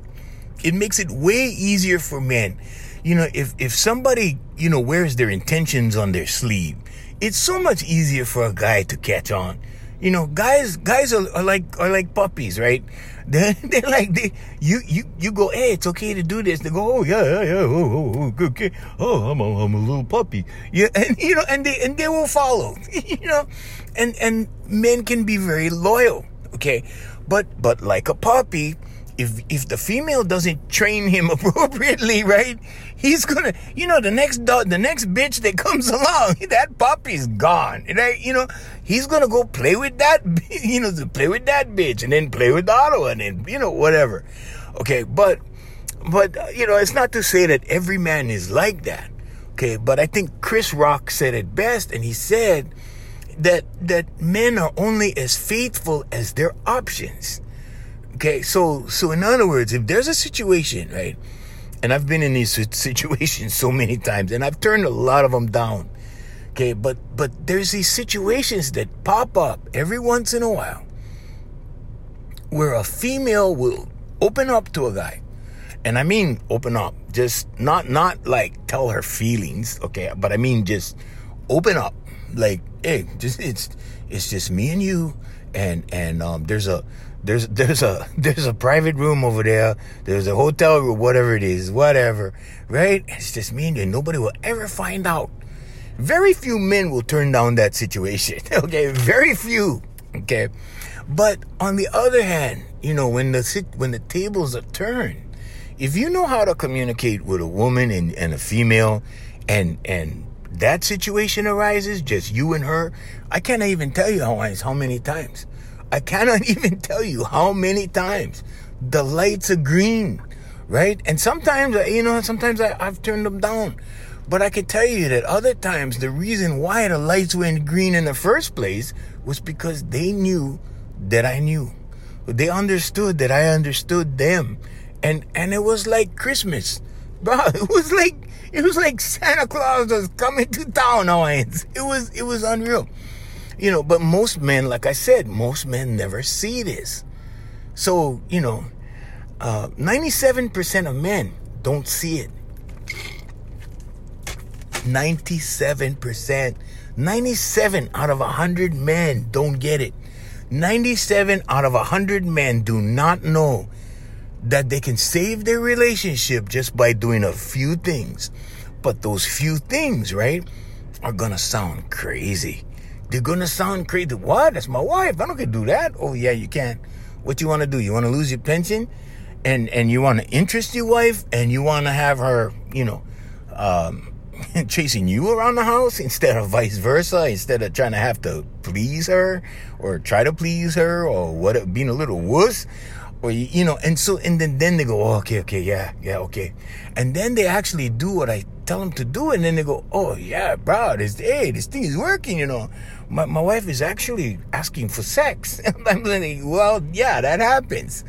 it makes it way easier for men you know if if somebody you know wears their intentions on their sleeve it's so much easier for a guy to catch on you know guys guys are, are like are like puppies right? [laughs] They're, they're like they you you you go hey it's okay to do this. They go oh yeah yeah yeah oh oh, oh okay oh I'm a, I'm a little puppy. Yeah [laughs] and you know and they and they will follow [laughs] you know? And and men can be very loyal okay? But but like a puppy if if the female doesn't train him [laughs] appropriately, right, he's gonna, you know, the next dog, the next bitch that comes [laughs] along, that puppy's gone. Right? You know, he's gonna go play with that, [laughs] you know, play with that bitch, and then play with the other one, and you know, whatever. Okay, but but uh, you know, it's not to say that every man is like that. Okay, but I think Chris Rock said it best, and he said that that men are only as faithful as their options. Okay, so so in other words, if there's a situation, right, and I've been in these situations so many times, and I've turned a lot of them down. Okay, but but there's these situations that pop up every once in a while where a female will open up to a guy, and I mean open up, just not not like tell her feelings, okay, but I mean just open up, like hey, just it's it's just me and you, and and um, there's a there's there's a [laughs] there's a private room over there. There's a hotel room, whatever it is, whatever. Right? It's just me and. Nobody will ever find out. Very few men will turn down that situation. [laughs] Okay, very few. Okay, but on the other hand, you know when the when the tables are turned, if you know how to communicate with a woman and, and a female, and and that situation arises, just you and her, I cannot even tell you how, how many times. I cannot [laughs] even tell you how many times the lights are green, right? And sometimes, uh, you know, sometimes I, I've turned them down. But I can tell you that other times the reason why the lights went green in the first place was because they knew that I knew. They understood that I understood them. And and it was like Christmas. [laughs] Bro, it was like it was like Santa Claus was coming to town, [laughs] Hawaiians. It was it was unreal. You know, but most men, like I said, most men never see this. So, you know, uh, 97% of men don't see it. 97%. 97 out of 100 men don't get it. 97 out of 100 men do not know that they can save their relationship just by doing a few things. But those few things, right, are gonna sound crazy. They're gonna sound crazy. What? That's my wife. I don't can do that. Oh yeah, you can't. What you wanna do? You wanna lose your pension? And and you wanna interest your wife and you wanna have her, you know, um, [laughs] chasing you around the house instead of vice versa, instead of trying to have to please her or try to please her or what being a little wuss or you know and so and then then they go oh, okay okay yeah yeah okay and then they actually do what i tell them to do and then they go oh yeah bro this hey this thing is working you know my, my wife is actually asking for sex. [laughs] I'm well yeah that happens.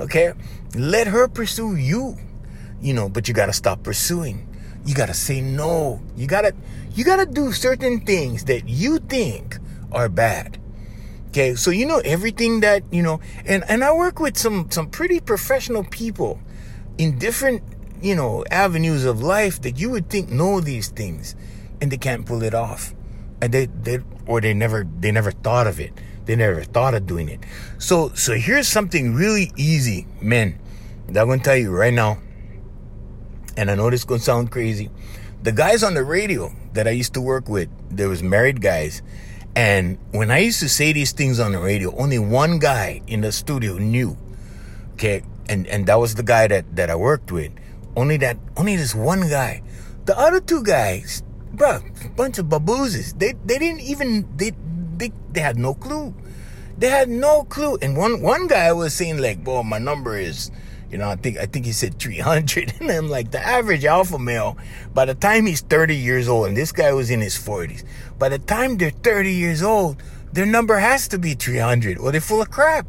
Okay? Let her pursue you. You know but you got to stop pursuing. You got to say no. You got to you got to do certain things that you think are bad. Okay, so you know everything that you know, and and I work with some some pretty professional people in different you know avenues of life that you would think know these things, and they can't pull it off, and they they or they never they never thought of it, they never thought of doing it. So so here's something really easy, men, that I'm gonna tell you right now, and I know this is gonna sound crazy. The guys on the radio that I used to work with, there was married guys and when I used to say these things on the radio, only one guy in the studio knew. Okay, and and that was the guy that that I worked with. Only that, only this one guy. The other two guys, bro, bunch of baboozes. They they didn't even they they they had no clue. They had no clue. And one one guy was saying like, "Boy, my number is." You know, I think I think he said 300, [laughs] and I'm like the average alpha male. By the time he's 30 years old, and this guy was in his 40s, by the time they're 30 years old, their number has to be 300, or they're full of crap.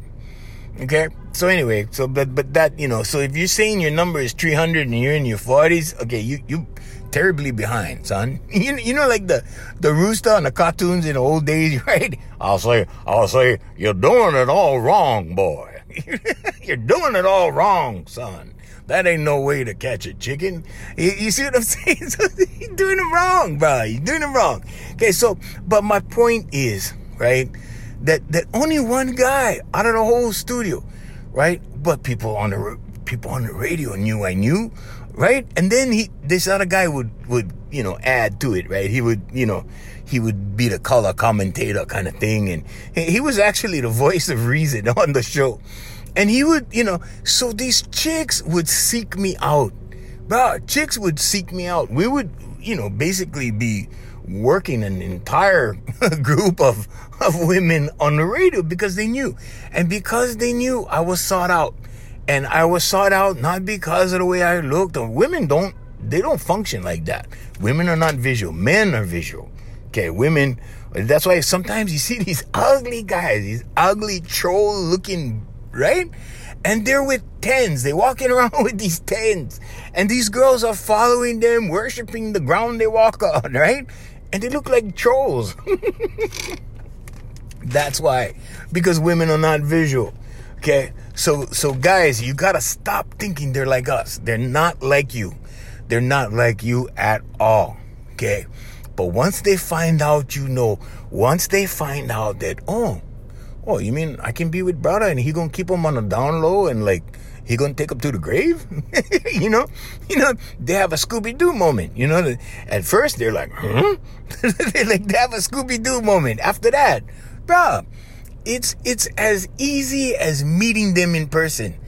Okay. So anyway, so but but that you know, so if you're saying your number is 300 and you're in your 40s, okay, you you terribly behind, son. [laughs] You you know like the the rooster on the cartoons in the old days, [laughs] right? I'll say I'll say you're doing it all wrong, boy. [laughs] You're doing it all wrong, son. That ain't no way to catch a chicken. You, you see what I'm saying? So you're doing it wrong, bro. You're doing it wrong. Okay, so, but my point is, right, that, that only one guy out of the whole studio, right? But people on the, people on the radio knew I knew, right? And then he, this other guy would, would, you know, add to it, right? He would, you know, he would be the color commentator kind of thing. And he was actually the [laughs] voice of reason on the show. And he would, you know, so these chicks would seek me out. Bro, chicks would seek me out. We would, you know, basically be working an entire [laughs] group of, of women on the radio because they knew. And because they knew I was sought out. And I was sought out not because of the way I looked. Or women don't, they don't function like that. Women are not visual. Men are visual. Okay, women. That's why sometimes you see [laughs] these ugly guys, these ugly troll looking, right? And they're with tens. They're walking [laughs] around with these tens. And these girls are following them, worshiping the ground they walk on, [laughs] right? And they look like trolls. That's why. Because women are not visual. Okay? So so guys, you gotta stop thinking they're like us. They're not like you. They're not like you at all. Okay? But once they find out, you know, once they find out that, oh, oh, you mean I can be with brother and he gonna keep him on a down low and like he gonna take him to the grave? [laughs] you know, you know, they have a Scooby Doo moment. You know, at first they're like, huh? [laughs] they like they have a Scooby Doo moment. After that, bro, it's it's as easy as meeting them in person,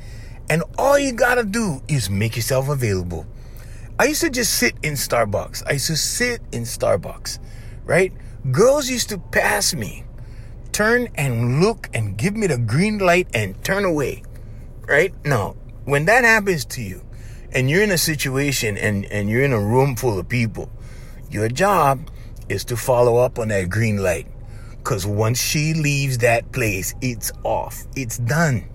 and all you gotta do is make yourself available. I used to just sit in Starbucks. I used to sit in Starbucks, right? Girls used to pass me, turn and look and give me the green light and turn away, right? Now, when that happens to you and you're in a situation and, and you're in a room full of people, your job is to follow up on that green light. Because once she leaves that place, it's off. It's done.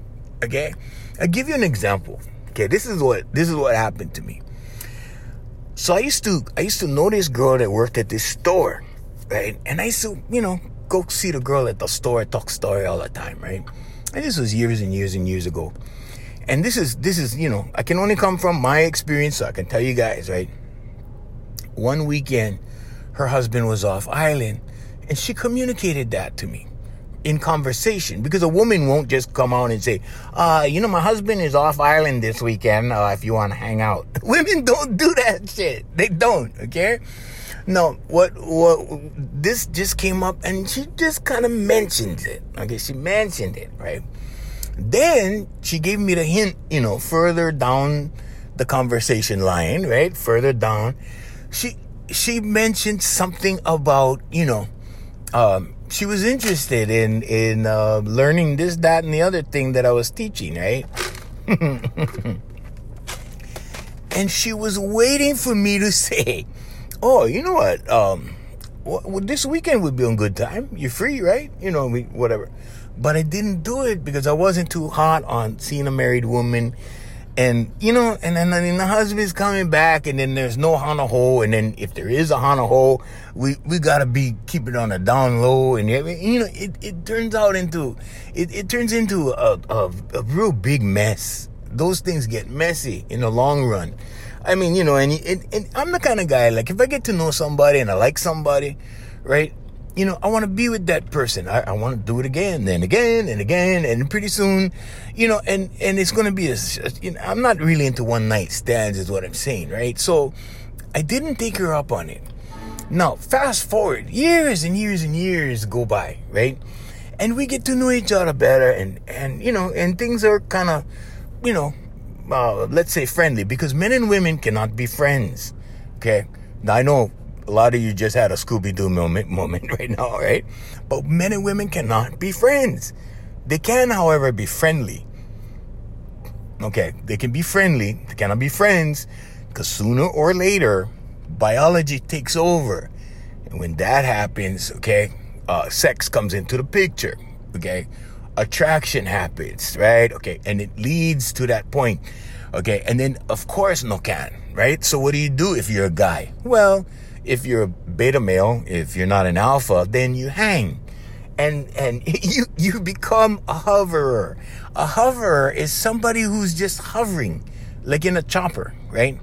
Okay? I'll give you an example. Okay, this is what this is what happened to me. So I used to I used to know this girl that worked at this store, right? And I used to, you know, go see the girl at the store, talk story all the time, right? And this was years and years and years ago. And this is this is, you know, I can only come from my experience, so I can tell you guys, right? One weekend, her husband was off island, and she communicated that to me in conversation because a woman won't just come out and say, uh, you know, my husband is off island this weekend uh, if you want to hang out. [laughs] Women don't do that shit. They don't, okay? No, what, what, this just came up and she just kind of mentioned it. Okay, she mentioned it, right? Then she gave me the hint, you know, further down the conversation line, right? Further down. She, she mentioned something about, you know, um, she was interested in in uh, learning this, that, and the other thing that I was teaching, right? [laughs] and she was waiting for me to say, "Oh, you know what? Um, well, this weekend would be a good time. You're free, right? You know, whatever." But I didn't do it because I wasn't too hot on seeing a married woman and you know, and then, then the husband's coming back, and then there's no hana hou, and then if there is a hana hou, we we gotta be keep it on a down low, and you know, it, it turns out into it, it turns into a, a a real big mess. Those things get messy in the long run. I mean, you know, and, and, and I'm the kind of guy like if I get to know somebody and I like somebody, right? You know, I want to be with that person. I, I want to do it again and again and again. And pretty soon, you know, and, and it's going to be a, you know, I'm not really into one night stands is what I'm saying, right? So I didn't take her up on it. Now, fast forward years and years and years go by, right? And we get to know each other better and, and, you know, and things are kind of, you know, uh, let's say friendly because men and women cannot be friends. Okay. Now I know a lot of you just had a Scooby Doo moment, moment [laughs] right now, right? But men and women cannot be friends. They can, however, be friendly. Okay, they can be friendly, they cannot be friends, because sooner or later, biology takes over. And when that happens, okay, uh, sex comes into the picture, okay? Attraction happens, right? Okay, and it leads to that point, okay? And then, of course, no can, right? So, what do you do if you're a guy? Well, if you're a beta male, if you're not an alpha, then you hang. And and [laughs] you you become a hoverer. A hoverer is somebody who's just hovering, like in a chopper, right?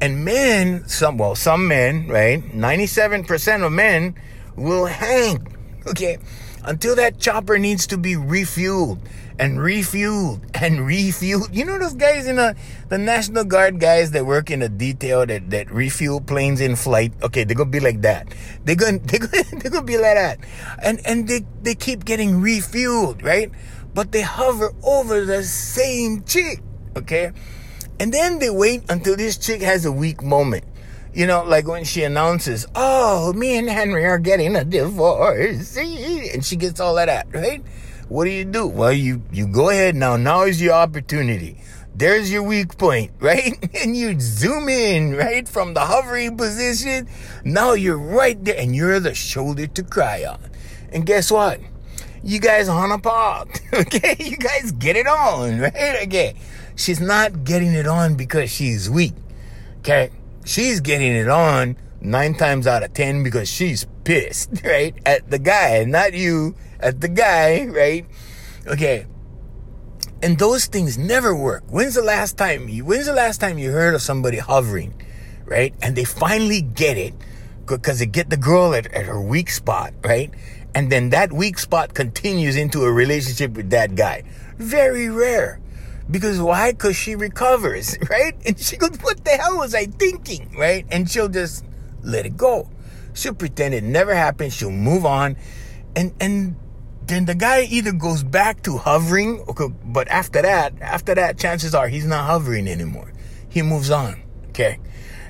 And men, some well, some men, right? 97% of men will hang. Okay. Until that chopper needs to be refueled and refueled and refueled. You know those guys in the the National Guard guys that work in the detail that, that refuel planes in flight. Okay, they're gonna be like that. They're gonna [laughs] they're gonna, they're gonna be like that. And and they, they keep getting refueled, right? But they hover over the same chick. Okay? And then they wait until this chick has a weak moment. You know, like when she announces, Oh, me and Henry are getting a divorce. And she gets all of that, right? What do you do? Well, you, you go ahead now. Now is your opportunity. There's your weak point, [laughs] right? And you zoom in, right? From the hovering position. Now you're right there and you're the shoulder to cry on. And guess what? You guys on a park. [laughs] Okay. You guys get it on, [laughs] right? Okay. She's not getting it on because she's weak. Okay. She's getting it on nine times out of ten because she's pissed, [laughs] right? At the guy, not you, at the guy, right? Okay. And those things never work. When's the last time you when's the last time you heard of somebody hovering, right? And they finally get it because they get the girl at, at her weak spot, right? And then that weak spot continues into a relationship with that guy. Very rare. Because why? Because she recovers, [laughs] right? And she goes, What the hell was I thinking? Right? And she'll just let it go. She'll pretend it never happened. She'll move on. And and then the guy either goes back to hovering, okay, but after that, after that, chances are he's not hovering anymore. He moves on. Okay.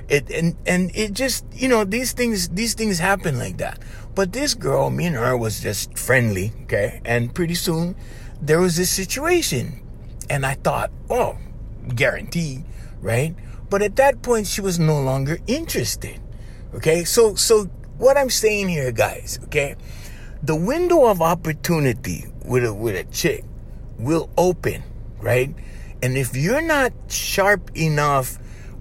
It and and it just you know these things these things happen like that. But this girl, me and her was just friendly, okay, and pretty soon there was this situation, and I thought, oh, guaranteed, right? But at that point, she was no longer interested. Okay, so so what I'm saying here, guys, okay, the window of opportunity with a with a chick will open, right? And if you're not sharp enough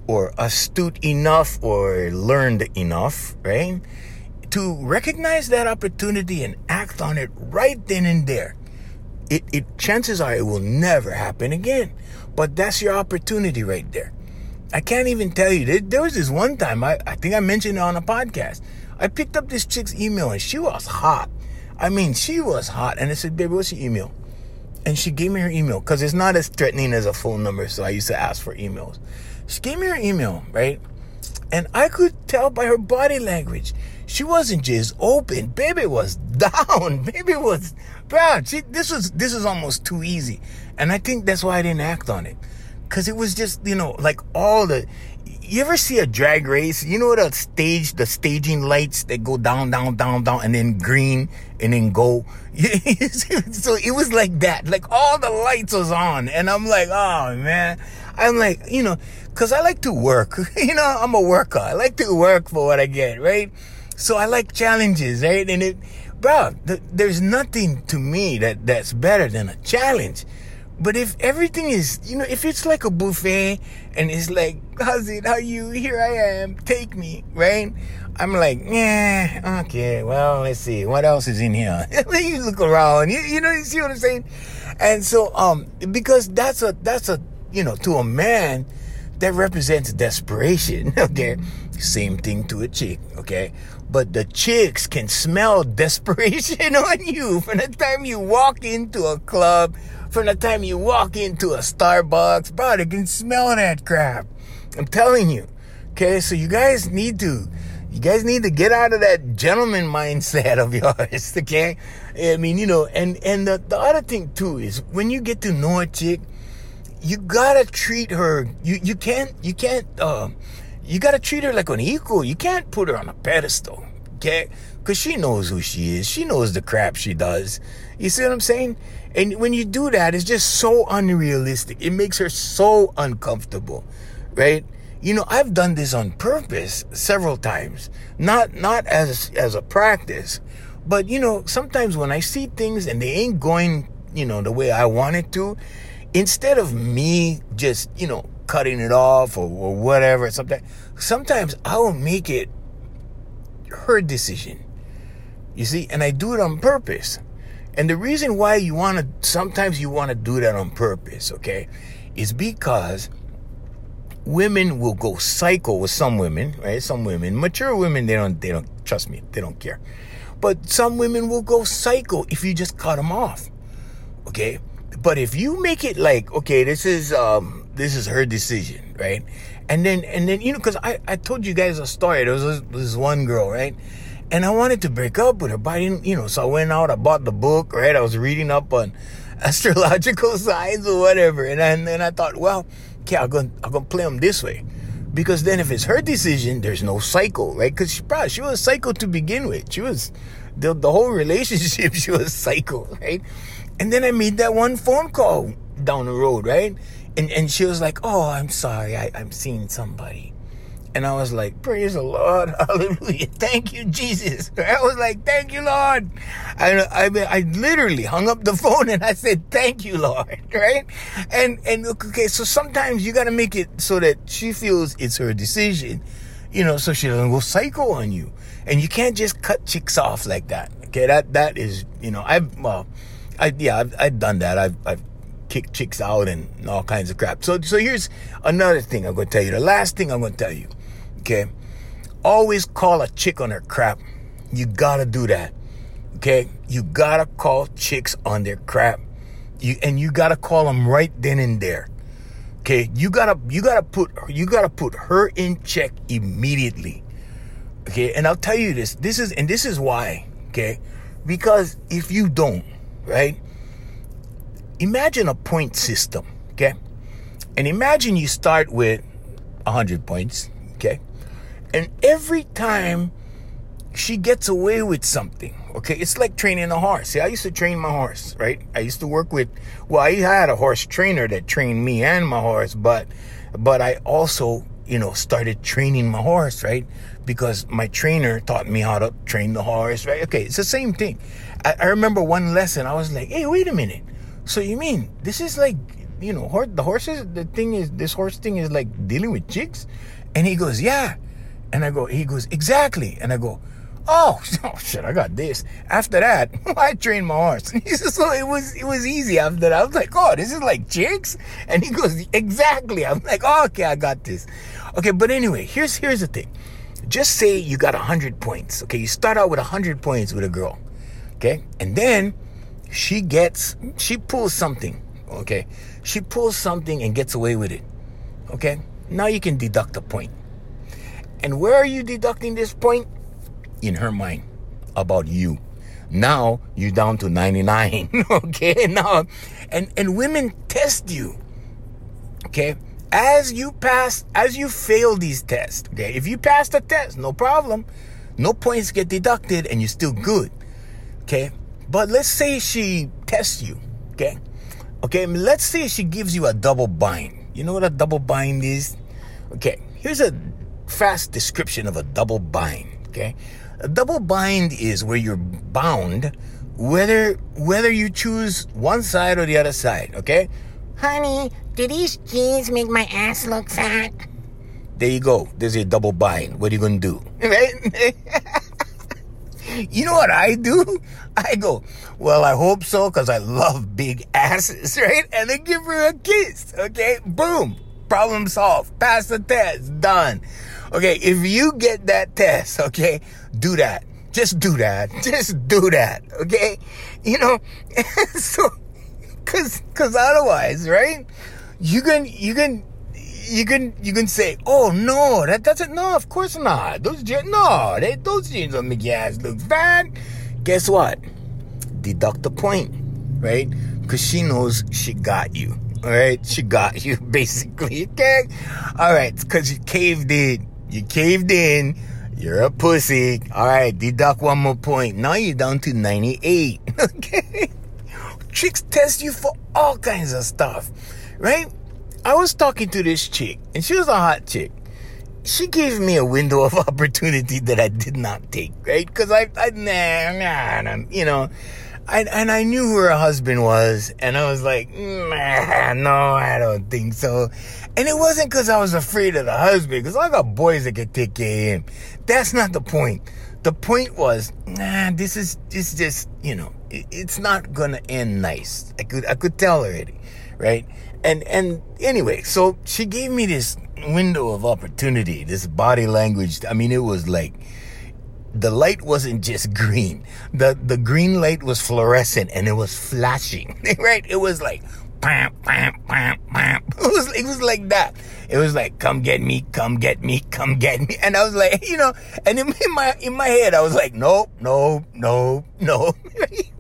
or astute enough or learned enough, right? To recognize that opportunity and act on it right then and there. It, it chances are it will never happen again. But that's your opportunity right there. I can't even tell you. There, was this one time, I, I think I mentioned it on a podcast. I picked up this chick's email and she was hot. I mean, she was hot. And I said, baby, what's your email? And she gave me her email because it's not as threatening as a phone number. So I used to ask for emails. She gave me her email, right? And I could tell by her body language. She wasn't just open. Baby was [laughs] down. Baby was, bro, she, this was, this was almost too easy. And I think that's why I didn't act on it. Cause it was just, you know, like all the, you ever see a drag race? You know the stage, the staging lights that go down, down, down, down, and then green, and then go. [laughs] so it was like that. Like all the lights was on, and I'm like, oh man. I'm like, you know, cause I like to work. [laughs] you know, I'm a worker. I like to work for what I get, right? So I like challenges, right? And it, bro, th- there's nothing to me that that's better than a challenge. But if everything is, you know, if it's like a buffet and it's like, how's it? How you? Here I am. Take me, right? I'm like, yeah, okay. Well, let's see. What else is in here? [laughs] you look around. You, you know, you see what I'm saying? And so, um, because that's a, that's a, you know, to a man, that represents desperation. [laughs] Okay. Same thing to a chick. Okay. But the chicks can smell desperation [laughs] on you from the time you walk into a club from the time you walk into a Starbucks, bro, they can smell that crap. I'm telling you. Okay, so you guys need to, you guys need to get out of that gentleman [laughs] mindset of yours. [laughs] Okay, I mean, you know, and and the, the other thing too is when you get to know a chick, you gotta treat her. You you can't you can't uh, you gotta treat her like an equal. You can't put her on a pedestal. Okay, because she knows who she is. She knows the crap she does. You see what I'm saying? And when you do that, it's just so unrealistic. It makes her so uncomfortable, right? You know, I've done this on purpose several times. Not not as as a practice, but you know, sometimes when I see things and they ain't going, you know, the way I want it to, instead of me just, you know, cutting it off or, or whatever, sometimes sometimes I will make it her decision. You see, and I do it on purpose. And the reason why you want to, sometimes you want to do that on purpose, okay, is because women will go psycho with some women, right? Some women, mature women, they don't, they don't, trust me, they don't care. But some women will go psycho if you just cut them off, okay? But if you make it like, okay, this is, um, this is her decision, right? And then, and then, you know, cause I, I told you guys a story. There was this, this one girl, right? And I wanted to break up with her, but I didn't, you know, so I went out, I bought the book, right? I was reading up on [laughs] astrological [laughs] signs or whatever. And then I thought, well, okay, I'm gonna I'm to play them this way. Because then if it's her decision, there's no cycle, right? Because she probably, she was psycho to begin with. She was, the, the whole [laughs] relationship, she was psycho, right? And then I made that one phone call down the road, right? And, and she was like, oh, I'm sorry, I, I'm seeing somebody. And I was like, praise the Lord. [laughs] Hallelujah. Thank you, Jesus. [laughs] I was like, thank you, Lord. I, I, I literally hung up the [laughs] phone and I said, thank you, Lord. Right? And, and okay, so sometimes you got to make it so that she feels it's her decision, you know, so she doesn't go psycho on you. And you can't just cut chicks off like that. Okay. That, that is, you know, I've, well, I, yeah, I've, I've done that. I've, I've kicked chicks out and all kinds of crap. So, so here's another thing I'm going to tell you. The last thing I'm going to tell you Okay. Always call a chick on her crap. You gotta do that. Okay. You gotta call chicks on their crap. You, and you gotta call them right then and there. Okay. You gotta, you gotta put, you gotta put her in check immediately. Okay. And I'll tell you this, this is, and this is why. Okay. Because if you don't, right? Imagine a point system. Okay. And imagine you start with 100 points. Okay And every time she gets away with something, okay, it's like training a horse. See, I used to train my horse, right? I used to work with, well, I had a horse trainer that trained me and my horse, but, but I also, you know, started training my horse, right? Because my trainer taught me how to train the horse, right? Okay, it's the same thing. I, I remember one lesson, I was like, hey, wait a minute. So you mean this is like, you know, the horses, the thing is, this horse thing is like dealing with chicks? And he goes, yeah. And I go, he goes, exactly. And I go, oh, [laughs] oh shit, I got this. After that, [laughs] I trained my horse. [laughs] So it was, it was easy after that. I was like, oh, this is like chicks? And he goes, exactly. I'm like, oh, okay, I got this. Okay, but anyway, here's, here's the thing. Just say you got 100 points. Okay, you start out with 100 points with a girl. Okay, and then she gets, she pulls something. Okay, she pulls something and gets away with it. Okay, now you can deduct a point. And where are you deducting this point? In her mind about you. Now you're down to 99. [laughs] okay, now and and women test you. Okay, as you pass, as you fail these tests. Okay, if you pass the test, no problem. No points get deducted, and you're still good. Okay, but let's say she tests you. Okay, okay. Let's say she gives you a double bind. You know what a double bind is? Okay, here's a fast description of a double bind. Okay, a double bind is where you're bound, whether whether you choose one side or the other side. Okay, Honey, do these jeans make my ass look fat? there you go. There's a double bind. What are you gonna do? [laughs] Right? [laughs] you know what I do? I go, well, I hope so, because I love big asses, [laughs] right? And then give her a kiss, okay? Boom. Problem solved. Pass the test. Done. Okay, if you get that test, okay, do that. Just do that. [laughs] Just do that, okay? You know, [laughs] so, cause, cause otherwise, right? You can, you can, you can you can say, "Oh no, that doesn't. No, of course not. Those jeans, no, they, those jeans don't ass look fat." Guess what? Deduct the point, right? Because she knows she got you. All right, she got you [laughs] basically. Okay, all right, because you caved in. You caved in. You're a pussy. All right, deduct one more point. Now you're down to 98. [laughs] Okay, chicks test you for all kinds of stuff, right? I was talking to this chick, and she was a hot chick. She gave me a window of [laughs] opportunity that I did not take, right? Because I, I, nah, nah, nah, you know, I, and I knew who her husband was, and I was like, nah, no, I don't think so. And it wasn't because I was afraid of the husband, because I got boys that can take care of him. That's not the point. The point was, nah, this is, this just, you know, it, it's not gonna end nice. I could, I could tell already, right? And, and anyway, so she gave me this window of opportunity, this body language. I mean, it was like, the light wasn't just [laughs] green. The the green light was fluorescent and it was flashing. [laughs] Right? It was like bam, bam, bam, bam. [laughs] It was it was like that. It was like, come get me, come get me, come get me. And I was like, you know, and in, in my in my head I was like, nope, no, no, no.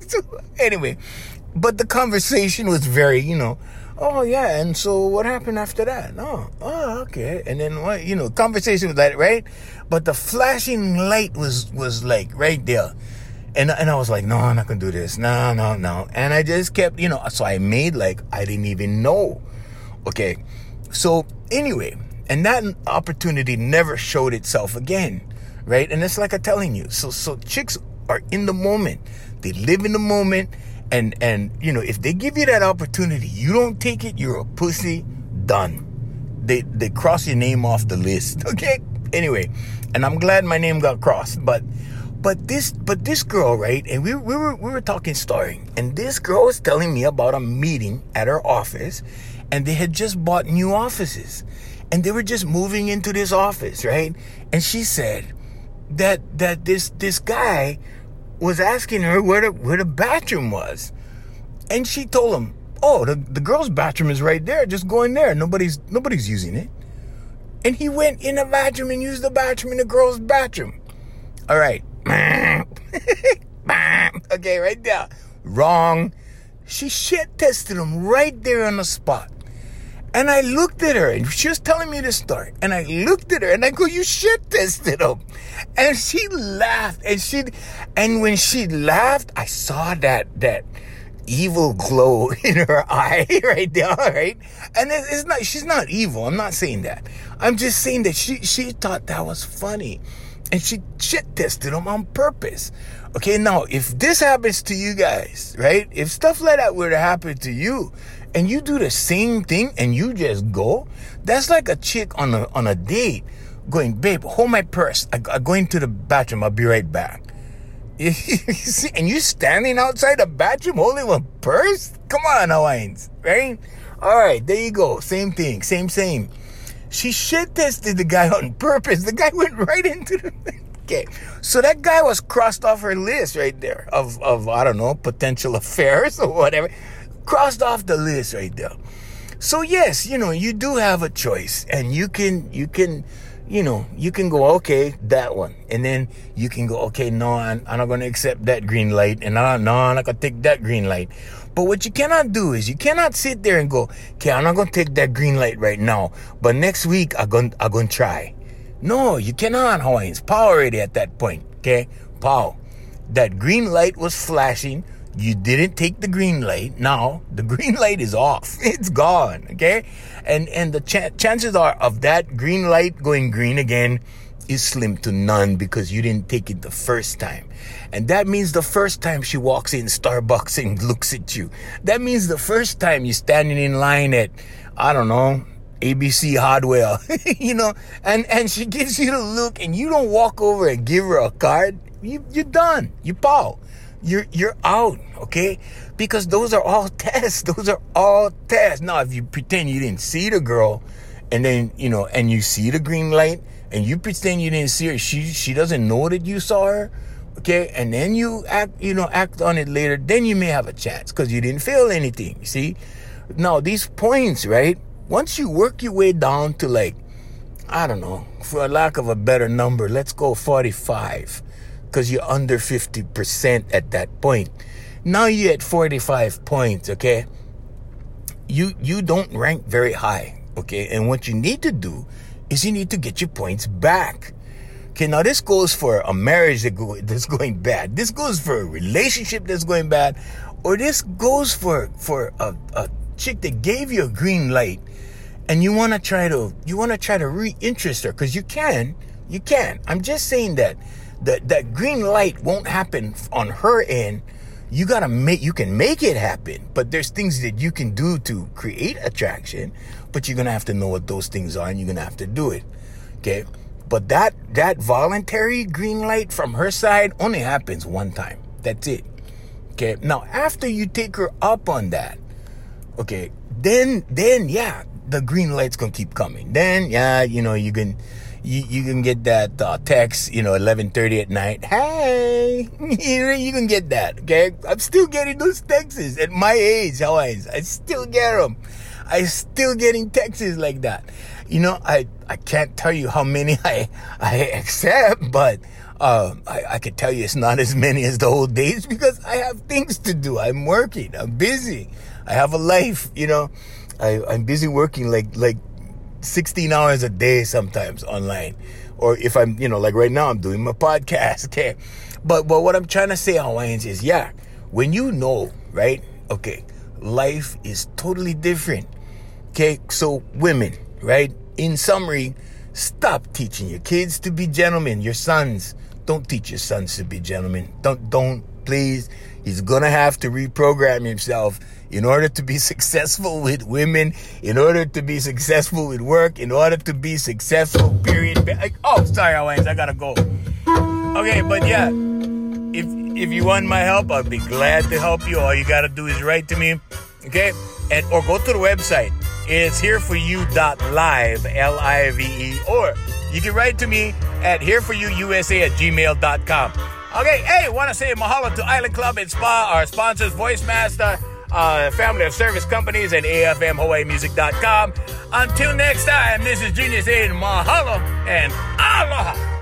so, anyway, but the conversation was very, you know, oh yeah, and so what happened after that? Oh, oh, okay. And then what you know, conversation was that, right? But the flashing light was was like right there. And, and I was like, no, I'm not gonna do this. No, no, no. And I just kept, you know, so I made like I didn't even know. Okay. So anyway, and that opportunity never showed itself again. Right? And it's like I'm telling you. So so chicks are in the moment. They live in the moment. And and you know, if they give you that opportunity, you don't take it, you're a pussy, done. They they cross your name off the list. [laughs] Okay? Anyway, and I'm glad my name got crossed. But but this but this girl, right? And we, we were we were talking story, and this girl was telling me about a meeting at her office, and they had just bought new offices, and they were just moving into this office, right? And she said that that this this guy was asking her where the where the bathroom was, and she told him, "Oh, the the girls' bathroom is right there. Just go in there. Nobody's nobody's using it." And he went in the bathroom and used the bathroom in the girls' bathroom. All right. [laughs] okay, right there. Wrong. She shit tested him right there on the spot. And I looked at her and she was telling me the story. And I looked at her and I go, you shit tested him. And she laughed and she, and when she laughed, I saw that, that evil glow [laughs] in her eye [laughs] right there, right? And it's not, she's not evil. I'm not saying that. I'm just saying that she, she thought that was funny and she shit tested him on purpose. Okay, now if this happens to you guys, right? If stuff like that were to happen to you, and you do the same thing and you just go, that's like a chick on a on a date going, babe, hold my purse. I, I'm going to the bathroom. I'll be right back. [laughs] and you standing outside the bathroom holding a purse? Come on, Hawaiians, right? All right, there you go. Same thing, same, same. She shit tested the guy on purpose. The guy [laughs] went right into the. [laughs] Okay, so that guy was crossed off her list right there of, of I don't know, potential affairs or whatever. Crossed off the list right there. So yes, you know, you do have a choice and you can, you can, you know, you can go, okay, that one. And then you can go, okay, no, I'm, I'm not going to accept that green light. And I, no, I'm not going to take that green light. But what you cannot do is you cannot sit there and go, okay, I'm not going to take that green light right now. But next week, I'm going, I'm going to try. No, you cannot, Hawaiians. Power already at that point. Okay? Power. That green light was flashing. You didn't take the green light. Now the [laughs] green light is off. It's gone. Okay? And and the ch- chances are of that green light going green again is slim to none because you didn't take it the first time. And that means the first time she walks in Starbucks and [laughs] looks at you. That means the first time you're standing in line at, I don't know, ABC Hardware, [laughs] you know, and, and she gives you the look and you don't walk over and give her a card, you, you're done. You pau. You're, you're out, okay? Because those are all [laughs] tests. Those are all tests. Now, if you pretend you didn't see the girl and then, you know, and you see the green light and you pretend you didn't see her, she, she doesn't know that you saw her, okay? And then you act, you know, act on it later, then you may have a chance because you didn't feel anything, see? Now, these points, right? once you work your way down to like, I don't know, for lack of a better number, let's go 45, because you're under 50% at that point. Now you're at 45 points, okay? You you don't rank very high, okay? And what you need to do is you need to get your points back. Okay, now this goes for a marriage that go, that's going bad. This goes for a relationship that's going bad, or this goes for for a, a chick that gave you a green light and you want to try to you want to try to reinterest her because you can you can i'm just saying that that that green light won't happen on her end. You gotta make you can make it happen but there's things that you can do to create attraction but you're gonna have to know what those things are and you're gonna have to do it okay? But that that voluntary green light from her side only happens one time. That's it okay? Now after you take her up on that okay then then yeah the green light's gonna keep coming then yeah you know you can you, you can get that uh, text you know 11.30 at night hey [laughs] you can get that okay i'm still getting those texts at my age I, I still get them i still getting texts like that you know i i can't tell you how many [laughs] i i accept but uh, I, I could tell you it's not as many as the old days because I have things to do. I'm working. I'm busy. I have a life, you know. I, I'm busy working like like 16 hours a day sometimes online. Or if I'm, you know, like right now I'm doing my podcast, [laughs] okay. But but what I'm trying to say, Hawaiians, is yeah, when you know, right? Okay, life is totally different. Okay, so women, right? In summary, stop teaching your kids to be gentlemen, your sons. Don't teach your sons to be gentlemen. Don't don't please. He's gonna have to reprogram himself in order to be successful with women, in order to be successful with work, in order to be successful, period. Like, Oh, sorry, I gotta go. Okay, but yeah, if if you want my help, I'll be glad to help you. All you gotta do is write to me, okay? And or go to the website. It's hereforyou.live, L-I-V-E, or you can write to me at hereforyouusa at gmail.com. Okay, hey, want to say mahalo to Island Club and Spa, our sponsors, Voice Master, uh, family of service companies, and AFMHawaiiMusic.com. Until next time, this is Genius Aiden. Mahalo and aloha.